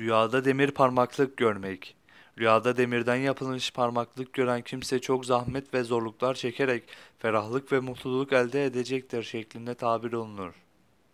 Rüyada demir parmaklık görmek. Rüyada demirden yapılmış parmaklık gören kimse çok zahmet ve zorluklar çekerek ferahlık ve mutluluk elde edecektir şeklinde tabir olunur.